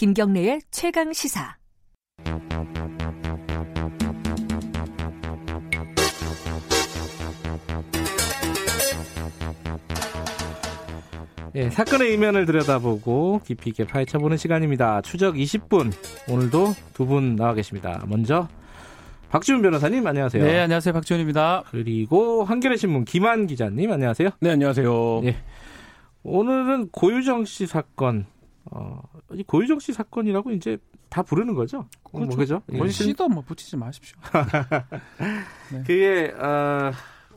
김경래의 최강 시사. 예, 사건의 이면을 들여다보고 깊이 있게 파헤쳐보는 시간입니다. 추적 20분. 오늘도 두 분 나와 계십니다. 먼저 박지훈 변호사님 안녕하세요. 네, 안녕하세요. 박지훈입니다. 그리고 한겨레 신문 김한 기자님 안녕하세요. 네, 안녕하세요. 예. 오늘은 고유정 씨 사건. 어, 이 고유정 씨 사건이라고 이제 다 부르는 거죠? 그렇죠. 뭐, 그죠? 뭐 예. 시도 뭐 붙이지 마십시오. 네. 그게 어,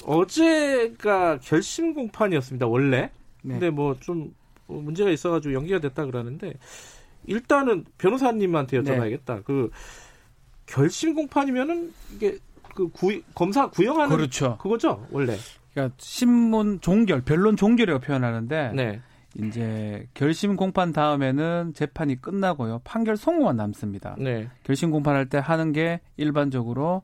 어제가 결심 공판이었습니다. 원래. 네. 근데 뭐 좀 문제가 있어가지고 연기가 됐다 그러는데 일단은 변호사님한테 여쭤봐야겠다. 네. 그 결심 공판이면은 이게 그 구, 검사 구형하는 그렇죠. 그거죠 원래. 그러니까 신문 종결, 변론 종결이라고 표현하는데 네. 이제 결심 공판 다음에는 재판이 끝나고요. 판결 송고만 남습니다. 네. 결심 공판할 때 하는 게 일반적으로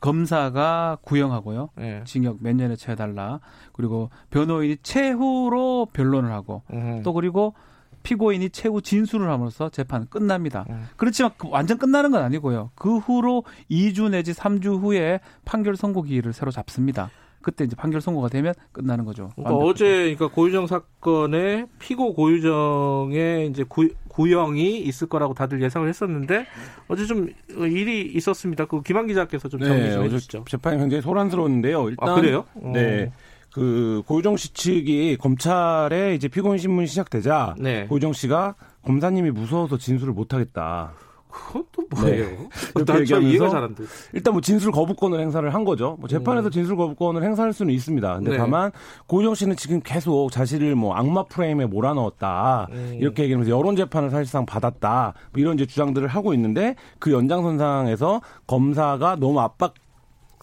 검사가 구형하고요. 네. 징역 몇 년에 처해달라. 그리고 변호인이 최후로 변론을 하고 음. 또 그리고 피고인이 최후 진술을 함으로써 재판은 끝납니다. 음. 그렇지만 그 완전 끝나는 건 아니고요. 그 후로 2주 내지 3주 후에 판결 선고 기일을 새로 잡습니다. 그때 이제 판결 선고가 되면 끝나는 거죠. 그러니까. 어제 그러니까 고유정 사건에 피고 고유정의 이제 구, 구형이 있을 거라고 다들 예상을 했었는데 어제 좀 일이 있었습니다. 그 김한 기자께서 좀 정리 네, 좀 해주시죠. 재판이 굉장히 소란스러웠는데요. 일단 아 그래요? 어. 네. 그 고유정 씨 측이 검찰에 이제 피고인 신문이 시작되자 네. 고유정 씨가 검사님이 무서워서 진술을 못 하겠다. 그건 또 뭐예요? 그렇게 나저 이해가 얘기하면서 잘안 돼. 일단 뭐 진술 거부권을 행사를 한 거죠. 뭐 재판에서 음. 진술 거부권을 행사할 수는 있습니다. 근데 네. 다만 고유정 씨는 지금 계속 자신을 뭐 악마 프레임에 몰아넣었다. 음. 이렇게 얘기하면서 여론 재판을 사실상 받았다. 뭐 이런 이제 주장들을 하고 있는데 그 연장선상에서 검사가 너무 압박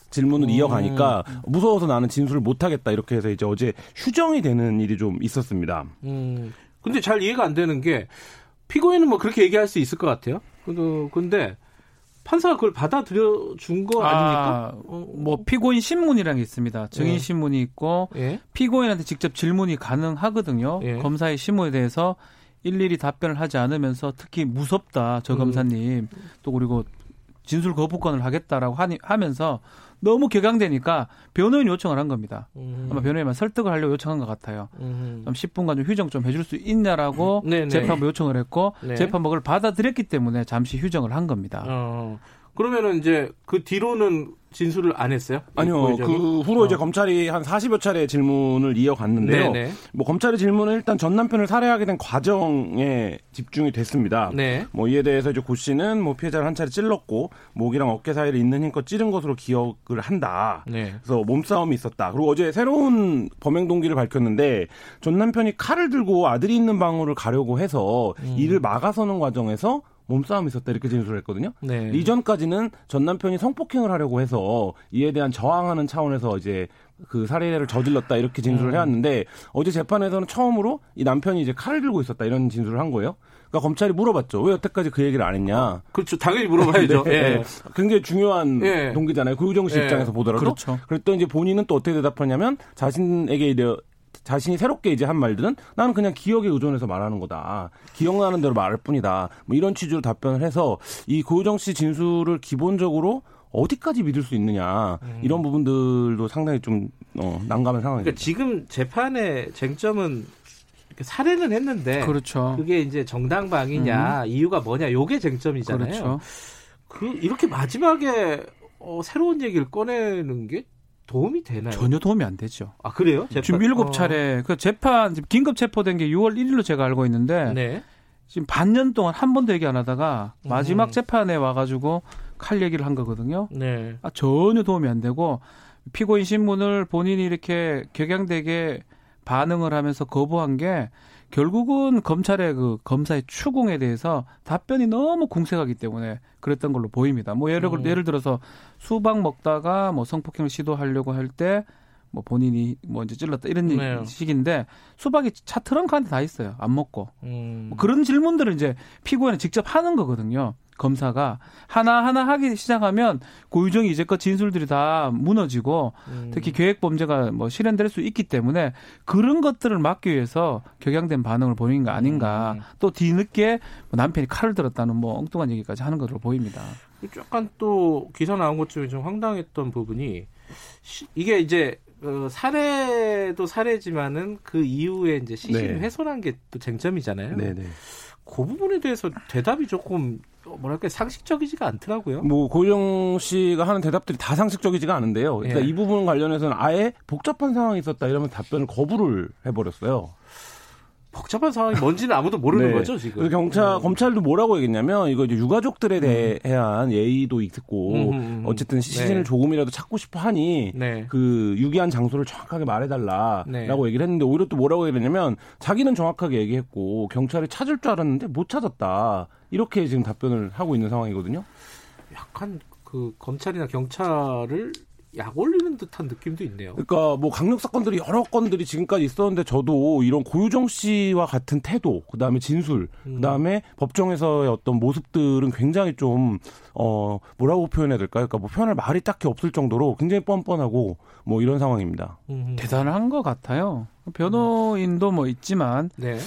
질문을 음. 이어가니까 무서워서 나는 진술을 못 하겠다. 이렇게 해서 이제 어제 휴정이 되는 일이 좀 있었습니다. 음. 근데 잘 이해가 안 되는 게 피고인은 뭐 그렇게 얘기할 수 있을 것 같아요. 근데, 근데 판사가 그걸 받아들여 준 거 아 닙니까? 어, 뭐 피고인 신문이라는 게 있습니다. 증인 네. 신문이 있고 예. 피고인한테 직접 질문이 가능하거든요. 예. 검사의 신문에 대해서 일일이 답변을 하지 않으면서 특히 무섭다 저 음. 검사님 또 그리고 진술 거부권을 하겠다라고 하니, 하면서 너무 격양되니까 변호인 요청을 한 겁니다. 음. 아마 변호인만 설득을 하려고 요청한 것 같아요. 음. 좀 10분간 좀 휴정 좀 해줄 수 있냐라고 네, 네. 재판부 요청을 했고 네. 재판부가 그걸 받아들였기 때문에 잠시 휴정을 한 겁니다. 어. 그러면은 이제 그 뒤로는 진술을 안 했어요? 아니요. 그 후로 이제 어. 검찰이 한 40여 차례 질문을 이어갔는데요. 네네. 뭐 검찰의 질문은 일단 전 남편을 살해하게 된 과정에 집중이 됐습니다. 네. 뭐 이에 대해서 이제 고 씨는 뭐 피해자를 한 차례 찔렀고 목이랑 어깨 사이를 있는 힘껏 찌른 것으로 기억을 한다. 네. 그래서 몸싸움이 있었다. 그리고 어제 새로운 범행 동기를 밝혔는데 전 남편이 칼을 들고 아들이 있는 방으로 가려고 해서 음. 이를 막아서는 과정에서 몸싸움이 있었다 이렇게 진술을 했거든요. 네. 이전까지는 전 남편이 성폭행을 하려고 해서 이에 대한 저항하는 차원에서 이제 그 살해를 저질렀다 이렇게 진술을 음. 해왔는데 어제 재판에서는 처음으로 이 남편이 이제 칼을 들고 있었다 이런 진술을 한 거예요. 그러니까 검찰이 물어봤죠. 왜 여태까지 그 얘기를 안 했냐. 그렇죠. 당연히 물어봐야죠. 네. 예. 굉장히 중요한 예. 동기잖아요. 고유정 씨 예. 입장에서 보더라도. 그렇죠. 그랬더니 이제 본인은 또 어떻게 대답하냐면 자신에게 자신이 새롭게 이제 한 말들은 나는 그냥 기억에 의존해서 말하는 거다. 기억나는 대로 말할 뿐이다. 뭐 이런 취지로 답변을 해서 이 고유정 씨 진술을 기본적으로 어디까지 믿을 수 있느냐 이런 부분들도 상당히 좀 어, 난감한 상황입니다. 그러니까 지금 재판의 쟁점은 이렇게 살해는 했는데 그렇죠. 그게 이제 정당방위냐 이유가 뭐냐 요게 쟁점이잖아요. 그렇죠. 그 이렇게 마지막에 어, 새로운 얘기를 꺼내는 게 도움이 되나요? 전혀 도움이 안 되죠. 아 그래요? 재판- 지금 일곱 어. 차례 그 재판 지금 긴급 체포된 게 6월 1일로 제가 알고 있는데 네. 지금 반년 동안 한 번도 얘기 안 하다가 마지막 음. 재판에 와가지고 칼 얘기를 한 거거든요. 네. 아, 전혀 도움이 안 되고 피고인 신문을 본인이 이렇게 격양되게 반응을 하면서 거부한 게 결국은 검찰의 그 검사의 추궁에 대해서 답변이 너무 궁색하기 때문에 그랬던 걸로 보입니다. 뭐 예를 음. 예를 들어서 수박 먹다가 뭐 성폭행을 시도하려고 할 때 뭐 본인이 뭐 이제 찔렀다 이런 네. 식인데 수박이 차 트렁크 안에 다 있어요. 안 먹고 음. 뭐 그런 질문들을 이제 피고인이 직접 하는 거거든요. 검사가 하나 하나 하기 시작하면 고유정이 이제껏 진술들이 다 무너지고 음. 특히 계획 범죄가 뭐 실현될 수 있기 때문에 그런 것들을 막기 위해서 격양된 반응을 보이는 거 아닌가. 음. 또 뒤늦게 뭐 남편이 칼을 들었다는 뭐 엉뚱한 얘기까지 하는 것으로 보입니다. 약간 또 기사 나온 것 중에 좀 황당했던 부분이 시- 이게 이제 어, 사례도 사례지만은 그 이후에 이제 시신 네. 훼손한 게 또 쟁점이잖아요. 네네. 그 부분에 대해서 대답이 조금 어, 뭐랄까 상식적이지가 않더라고요. 뭐 고유정 씨가 하는 대답들이 다 상식적이지가 않은데요. 그러니까 예. 이 부분 관련해서는 아예 복잡한 상황이 있었다 이러면 답변을 거부를 해버렸어요. 복잡한 상황이 뭔지는 아무도 모르는 네. 거죠 지금. 경찰 음. 검찰도 뭐라고 얘기했냐면 이거 이제 유가족들에 대한 예의도 있고 음, 음, 음. 어쨌든 시신을 네. 조금이라도 찾고 싶어 하니 네. 그 유기한 장소를 정확하게 말해달라라고 네. 얘기를 했는데 오히려 또 뭐라고 얘기했냐면 자기는 정확하게 얘기했고 경찰이 찾을 줄 알았는데 못 찾았다 이렇게 지금 답변을 하고 있는 상황이거든요. 약간 그 검찰이나 경찰을 약 올리는 듯한 느낌도 있네요. 그러니까 뭐 강력 사건들이 여러 건들이 지금까지 있었는데 저도 이런 고유정 씨와 같은 태도, 그다음에 진술, 음. 그다음에 법정에서의 어떤 모습들은 굉장히 좀 어 뭐라고 표현해야 될까요? 그러니까 뭐 표현할 말이 딱히 없을 정도로 굉장히 뻔뻔하고 뭐 이런 상황입니다. 음. 대단한 것 같아요. 변호인도 뭐 있지만 네.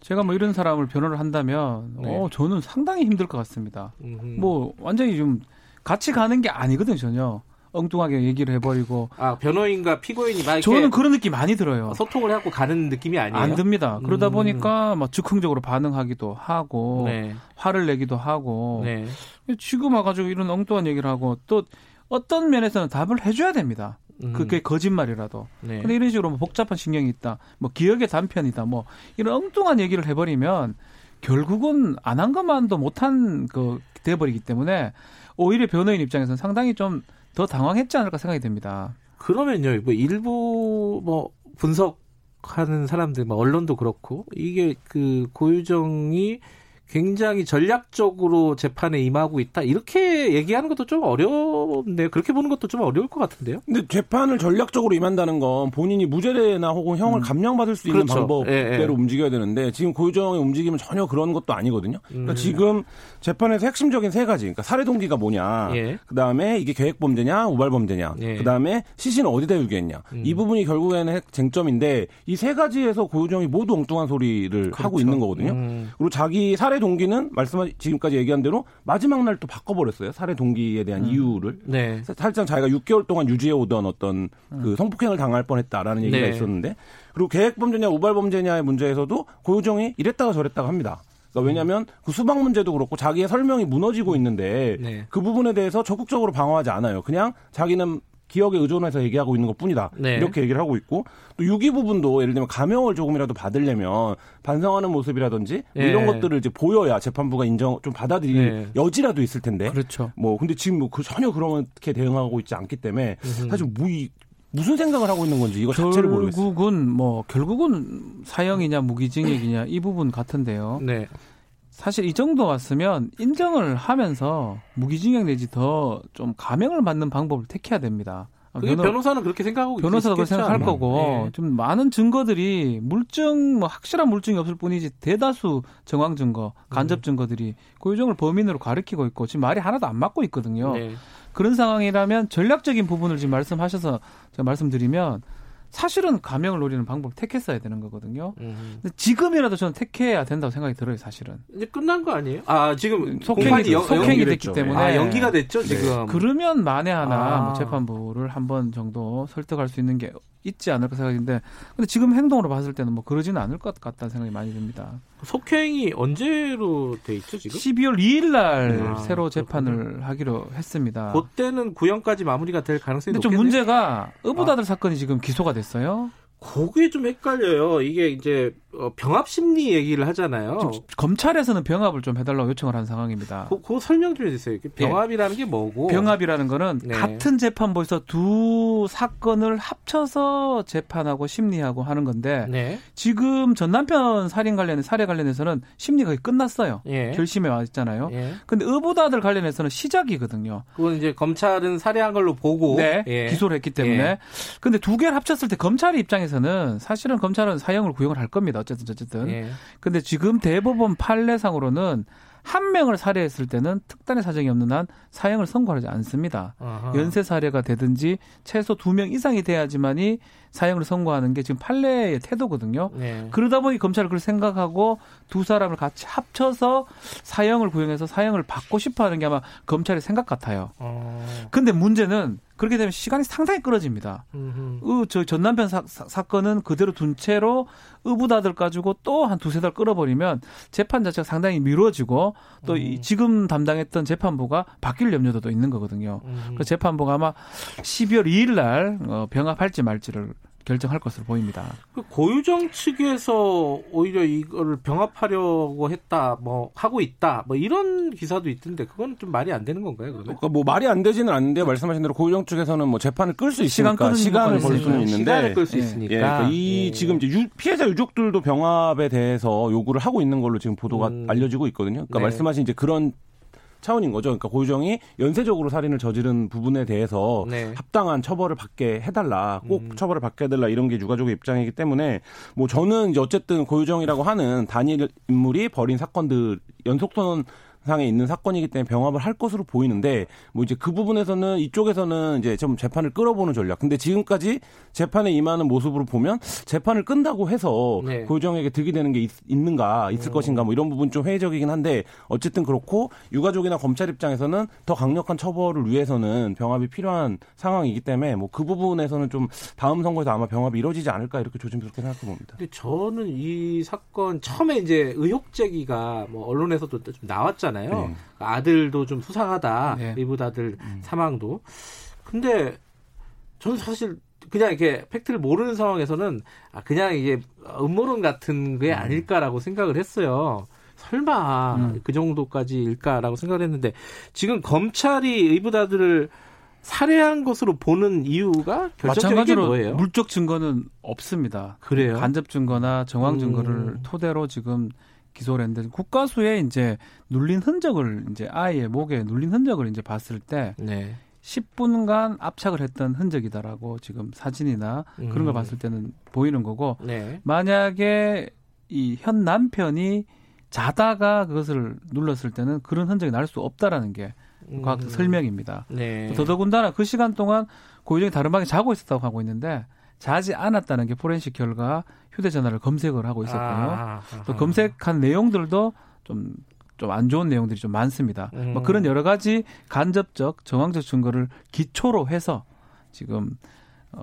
제가 뭐 이런 사람을 변호를 한다면 네. 어 저는 상당히 힘들 것 같습니다. 음. 뭐 완전히 좀 같이 가는 게 아니거든요 전혀 엉뚱하게 얘기를 해버리고 아 변호인과 피고인이 막 저는 그런 느낌 많이 들어요. 소통을 하고 가는 느낌이 아니에요. 안 듭니다. 그러다 음. 보니까 막 즉흥적으로 반응하기도 하고 네. 화를 내기도 하고 네. 지금 와가지고 이런 엉뚱한 얘기를 하고 또 어떤 면에서는 답을 해줘야 됩니다. 음. 그게 거짓말이라도. 네. 근데 이런 식으로 뭐 복잡한 신경이 있다, 뭐 기억의 단편이다, 뭐 이런 엉뚱한 얘기를 해버리면 결국은 안 한 것만도 못한 그 돼버리기 때문에 오히려 변호인 입장에서는 상당히 좀 더 당황했지 않을까 생각이 됩니다. 그러면요, 뭐 일부 뭐 분석하는 사람들, 뭐 언론도 그렇고 이게 그 고유정이 굉장히 전략적으로 재판에 임하고 있다 이렇게 얘기하는 것도 좀 어렵네요. 그렇게 보는 것도 좀 어려울 것 같은데요. 근데 재판을 전략적으로 임한다는 건 본인이 무죄나 혹은 형을 감형받을 수 있는 그렇죠. 방법대로 예, 예. 움직여야 되는데 지금 고유정의 움직임은 전혀 그런 것도 아니거든요. 그러니까 음. 지금 재판에서 핵심적인 세 가지, 그러니까 살해 동기가 뭐냐, 예. 그 다음에 이게 계획 범죄냐, 우발 범죄냐, 예. 그 다음에 시신은 어디다 유기했냐, 음. 이 부분이 결국에는 핵 쟁점인데 이 세 가지에서 고유정이 모두 엉뚱한 소리를 하고 그렇죠. 있는 거거든요. 음. 그리고 자기 살해 동기는 말씀 지금까지 얘기한 대로 마지막 날 또 바꿔버렸어요. 살해 동기에 대한 이유를. 네. 사- 살짝 자기가 6개월 동안 유지해 오던 어떤 그 성폭행을 당할 뻔했다라는 얘기가 네. 있었는데 그리고 계획 범죄냐 우발 범죄냐의 문제에서도 고유정이 이랬다가 저랬다가 합니다. 그러니까 왜냐하면 그 수박 문제도 그렇고 자기의 설명이 무너지고 있는데 네. 그 부분에 대해서 적극적으로 방어하지 않아요. 그냥 자기는 기억에 의존해서 얘기하고 있는 것 뿐이다. 네. 이렇게 얘기를 하고 있고 또 유기 부분도 예를 들면 감형을 조금이라도 받으려면 반성하는 모습이라든지 뭐 예. 이런 것들을 이제 보여야 재판부가 인정 좀 받아들일 네. 여지라도 있을 텐데 그렇죠. 뭐 근데 지금 뭐그 전혀 그렇게 대응하고 있지 않기 때문에 사실 뭐 이, 무슨 생각을 하고 있는 건지 이거 자체를 모르겠어요. 결국은 뭐 결국은 사형이냐 무기징역이냐 이 부분 같은데요. 네. 사실 이 정도 왔으면 인정을 하면서 무기징역 내지 더 좀 감형을 받는 방법을 택해야 됩니다. 아, 변호- 변호 사는 그렇게 생각하고 변호사도 그렇게 생각할 아마. 거고 네. 좀 많은 증거들이 물증 뭐 확실한 물증이 없을 뿐이지 대다수 정황 증거, 간접 음. 증거들이 고유정을 범인으로 가리키고 있고 지금 말이 하나도 안 맞고 있거든요. 네. 그런 상황이라면 전략적인 부분을 지금 말씀하셔서 제가 말씀드리면 사실은 감형을 노리는 방법을 택했어야 되는 거거든요. 음. 근데 지금이라도 저는 택해야 된다고 생각이 들어요, 사실은. 이제 끝난 거 아니에요? 아 지금 속행이, 연- 속행이 됐기 했죠. 때문에 아 연기가 됐죠 지금. 그러면 만에 하나 아. 뭐 재판부를 한 번 정도 설득할 수 있는 게 있지 않을까 생각인데 근데 지금 행동으로 봤을 때는 뭐 그러지는 않을 것 같다는 생각이 많이 듭니다. 속행이 언제로 돼 있죠 지금? 12월 2일 날 아, 새로 재판을 하기로 했습니다. 그때는 구형까지 마무리가 될 가능성이 근데 좀 높겠네요. 문제가 의붓아들 사건이 지금 기소가 됐어요. 그게 좀 헷갈려요. 이게 이제 어, 병합 심리 얘기를 하잖아요. 검찰에서는 병합을 좀 해달라고 요청을 한 상황입니다. 그, 그거 설명 좀 해주세요. 병합이라는 게 뭐고? 병합이라는 거는 네. 같은 재판부에서 두 사건을 합쳐서 재판하고 심리하고 하는 건데 네. 지금 전 남편 살인 관련 사례 관련해서는 심리가 거의 끝났어요. 예. 결심에 와 있잖아요. 예. 근데 의붓아들 관련해서는 시작이거든요. 그건 이제 검찰은 살해한 걸로 보고 네, 예. 기소를 했기 때문에. 예. 근데 두 개를 합쳤을 때 검찰 입장에서는 사실은 검찰은 사형을 구형을 할 겁니다. 어쨌든 어쨌든. 예. 근데 지금 대법원 판례상으로는 한 명을 살해했을 때는 특단의 사정이 없는 한 사형을 선고하지 않습니다. 아하. 연쇄 살해가 되든지 최소 두 명 이상이 돼야지만이 사형을 선고하는 게 지금 판례의 태도거든요. 네. 그러다 보니 검찰은 그걸 생각하고 두 사람을 같이 합쳐서 사형을 구형해서 사형을 받고 싶어 하는 게 아마 검찰의 생각 같아요. 어. 근데 문제는 그렇게 되면 시간이 상당히 끌어집니다. 의, 저 전남편 사, 사, 건은 그대로 둔 채로 의부다들 가지고 또 한 두세 달 끌어버리면 재판 자체가 상당히 미뤄지고 또 이, 음. 지금 담당했던 재판부가 바뀔 염려도 또 있는 거거든요. 음. 그 재판부가 아마 12월 2일 날 어, 병합할지 말지를 결정할 것으로 보입니다. 그 고유정 측에서 오히려 이거를 병합하려고 했다, 뭐 하고 있다, 뭐 이런 기사도 있던데 그건 좀 말이 안 되는 건가요? 그러면? 그러니까 뭐 말이 안 되지는 않는데 말씀하신 대로 고유정 측에서는 뭐 재판을 끌 수 있으니까 시간을 벌. 수는 시간을 있는데 끌수 예. 있으니까. 예, 그러니까 이 예. 지금 이제 유- 피해자 유족들도 병합에 대해서 요구를 하고 있는 걸로 지금 보도가 음. 알려지고 있거든요. 그러니까 네. 말씀하신 이제 그런 차원인 거죠. 그러니까 고유정이 연쇄적으로 살인을 저지른 부분에 대해서 네. 합당한 처벌을 받게 해달라, 꼭 음. 처벌을 받게 해달라 이런 게 유가족의 입장이기 때문에 뭐 저는 이제 어쨌든 고유정이라고 하는 단일 인물이 벌인 사건들 연속선 상에 있는 사건이기 때문에 병합을 할 것으로 보이는데 뭐 이제 그 부분에서는 이쪽에서는 이제 좀 재판을 끌어보는 전략. 근데 지금까지 재판에 임하는 모습으로 보면 재판을 끈다고 해서 네. 고유정에게 득이 되는 게 있, 는가 있을 것인가 뭐 이런 부분 좀 회의적이긴 한데 어쨌든 그렇고 유가족이나 검찰 입장에서는 더 강력한 처벌을 위해서는 병합이 필요한 상황이기 때문에 뭐 그 부분에서는 좀 다음 선거에서 아마 병합이 이루어지지 않을까 이렇게 조심스럽게 생각해 봅니다. 근데 저는 이 사건 처음에 이제 의혹 제기가 뭐 언론에서도 좀 나왔잖아요. 네. 아들도 좀 수상하다. 네. 이브 아들 사망도. 근데 저는 사실 그냥 이렇게 팩트를 모르는 상황에서는 아 그냥 이게 음모론 같은 게 아닐까라고 생각을 했어요. 설마 음. 그 정도까지일까라고 생각을 했는데 지금 검찰이 아들을 살해한 것으로 보는 이유가 결정적인 뭐예요? 물적 증거는 없습니다. 그래요? 간접 증거나 정황 증거를 음. 토대로 지금 기소를 했는데 국가수에 이제 눌린 흔적을 이제 아이의 목에 눌린 흔적을 이제 봤을 때 네. 10분간 압착을 했던 흔적이다라고 지금 사진이나 그런 걸 음. 봤을 때는 보이는 거고 네. 만약에 이 현 남편이 자다가 그것을 눌렀을 때는 그런 흔적이 날 수 없다라는 게 음. 설명입니다. 네. 더더군다나 그 시간 동안 고유정이 다른 방에 자고 있었다고 하고 있는데 자지 않았다는 게 포렌식 결과 휴대전화를 검색을 하고 있었고요. 아, 또 아하. 검색한 내용들도 좀 좀안 좋은 내용들이 좀 많습니다. 음. 뭐 그런 여러 가지 간접적 정황적 증거를 기초로 해서 지금 어,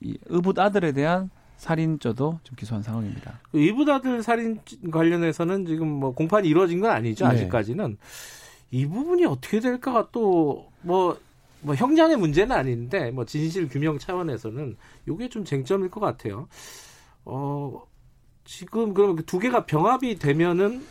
이 의붓 아들에 대한 살인죄도 좀 기소한 상황입니다. 그 이브다들 살인 관련해서는 지금 뭐 공판이 이루어진 건 아니죠 네. 아직까지는 이 부분이 어떻게 될까가 또 뭐 뭐 형량의 문제는 아닌데 뭐 진실 규명 차원에서는 이게 좀 쟁점일 것 같아요. 어 지금 그럼 두 개가 병합이 되면은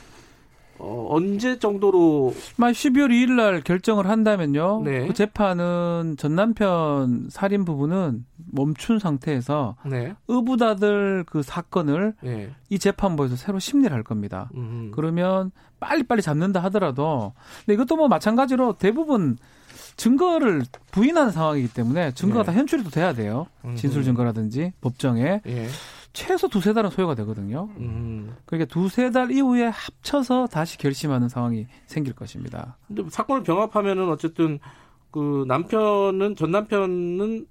어, 언제 정도로 만 12월 2일 날 결정을 한다면요. 네. 그 재판은 전 남편 살인 부분은 멈춘 상태에서 네, 의붓아들 그 사건을 네, 이 재판부에서 새로 심리를 할 겁니다. 음, 그러면 빨리빨리 잡는다 하더라도 근데 이것도 뭐 마찬가지로 대부분 증거를 부인하는 상황이기 때문에 증거가 네. 다 현출이 또 돼야 돼요. 음. 진술 증거라든지 법정에 예, 최소 두세 달은 소요가 되거든요. 음. 그러니까 두세 달 이후에 합쳐서 다시 결심하는 상황이 생길 것입니다. 근데 사건을 병합하면은 어쨌든 그 남편은 전 남편은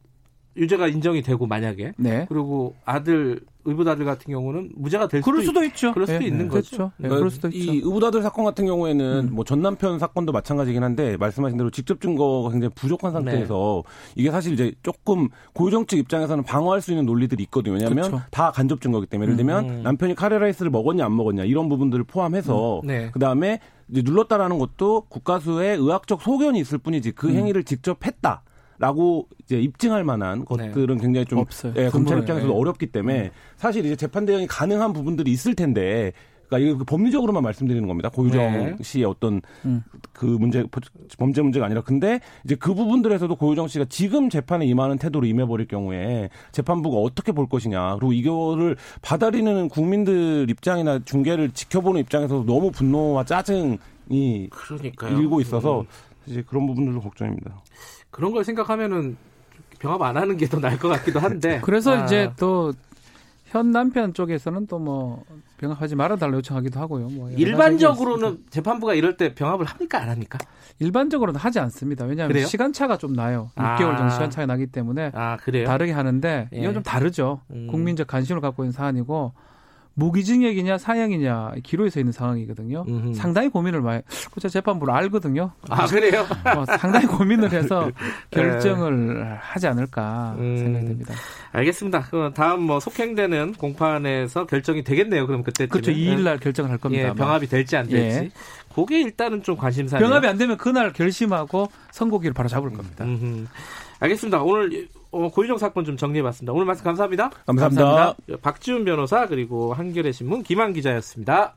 유죄가 인정이 되고 만약에 네. 그리고 아들 의붓 아들 같은 경우는 무죄가 될 그럴 수도, 수도 있 죠. 그럴 수도 예, 있는 그렇죠. 거죠. 네, 그럴 수도 있죠. 이 의붓아들 사건 같은 경우에는 음. 뭐 전 남편 사건도 마찬가지긴 한데 말씀하신 대로 직접 증거가 굉장히 부족한 상태에서 네. 이게 사실 이제 조금 고유정 측 입장에서는 방어할 수 있는 논리들이 있거든요. 왜냐하면 그렇죠. 다 간접 증거기 때문에 예를 들면 음. 남편이 카레라이스를 먹었냐 안 먹었냐 이런 부분들을 포함해서 네. 그 다음에 이제 눌렀다라는 것도 국가수의 의학적 소견이 있을 뿐이지 그 음. 행위를 직접 했다. 라고 이제 입증할 만한 것들은 굉장히 좀 없어요. 예, 검찰. 입장에서도 예. 어렵기 때문에 사실 이제 재판 대응이 가능한 부분들이 있을 텐데 그러니까 이거 법리적으로만 말씀드리는 겁니다. 고유정 네. 씨의 어떤 음. 그 문제 범죄 문제가 아니라 근데 이제 그 부분들에서도 고유정 씨가 지금 재판에 임하는 태도로 임해버릴 경우에 재판부가 어떻게 볼 것이냐 그리고 이거를 받아들이는 국민들 입장이나 중계를 지켜보는 입장에서도 너무 분노와 짜증 이 그러니까요. 일고 있어서 음. 이제 그런 부분들도 걱정입니다. 그런 걸 생각하면은 병합 안 하는 게 더 나을 것 같기도 한데. 그래서 아, 이제 또 현 남편 쪽에서는 또 뭐 병합하지 말아달라 요청하기도 하고요. 뭐 일반적으로는. 재판부가 이럴 때 병합을 합니까 안 합니까? 일반적으로는 하지 않습니다. 왜냐하면 그래요? 시간차가 좀 나요. 아. 6개월 정도 시간차가 나기 때문에 아 그래요? 다르게 하는데 예. 이건 좀 다르죠. 음. 국민적 관심을 갖고 있는 사안이고 무기징역이냐 사형이냐 기로에 서 있는 상황이거든요. 음흠. 상당히 고민을 많이. 그저 재판부를 알거든요. 아 그래요? 어, 상당히 고민을 해서 결정을 하지 않을까 음. 생각이 됩니다. 알겠습니다. 그럼 다음 뭐 속행되는 공판에서 결정이 되겠네요. 그럼 그때쯤 그렇죠. 2일 날 결정을 할 겁니다. 예. 병합이 될지 안 될지. 예. 그게 일단은 좀 관심사네요. 병합이 안 되면 그날 결심하고 선고기를 바로 잡을 겁니다. 음흠. 알겠습니다. 오늘 어, 고유정 사건 좀 정리해봤습니다. 오늘 말씀 감사합니다. 감사합니다. 감사합니다. 박지훈 변호사 그리고 한겨레 신문 김한 기자였습니다.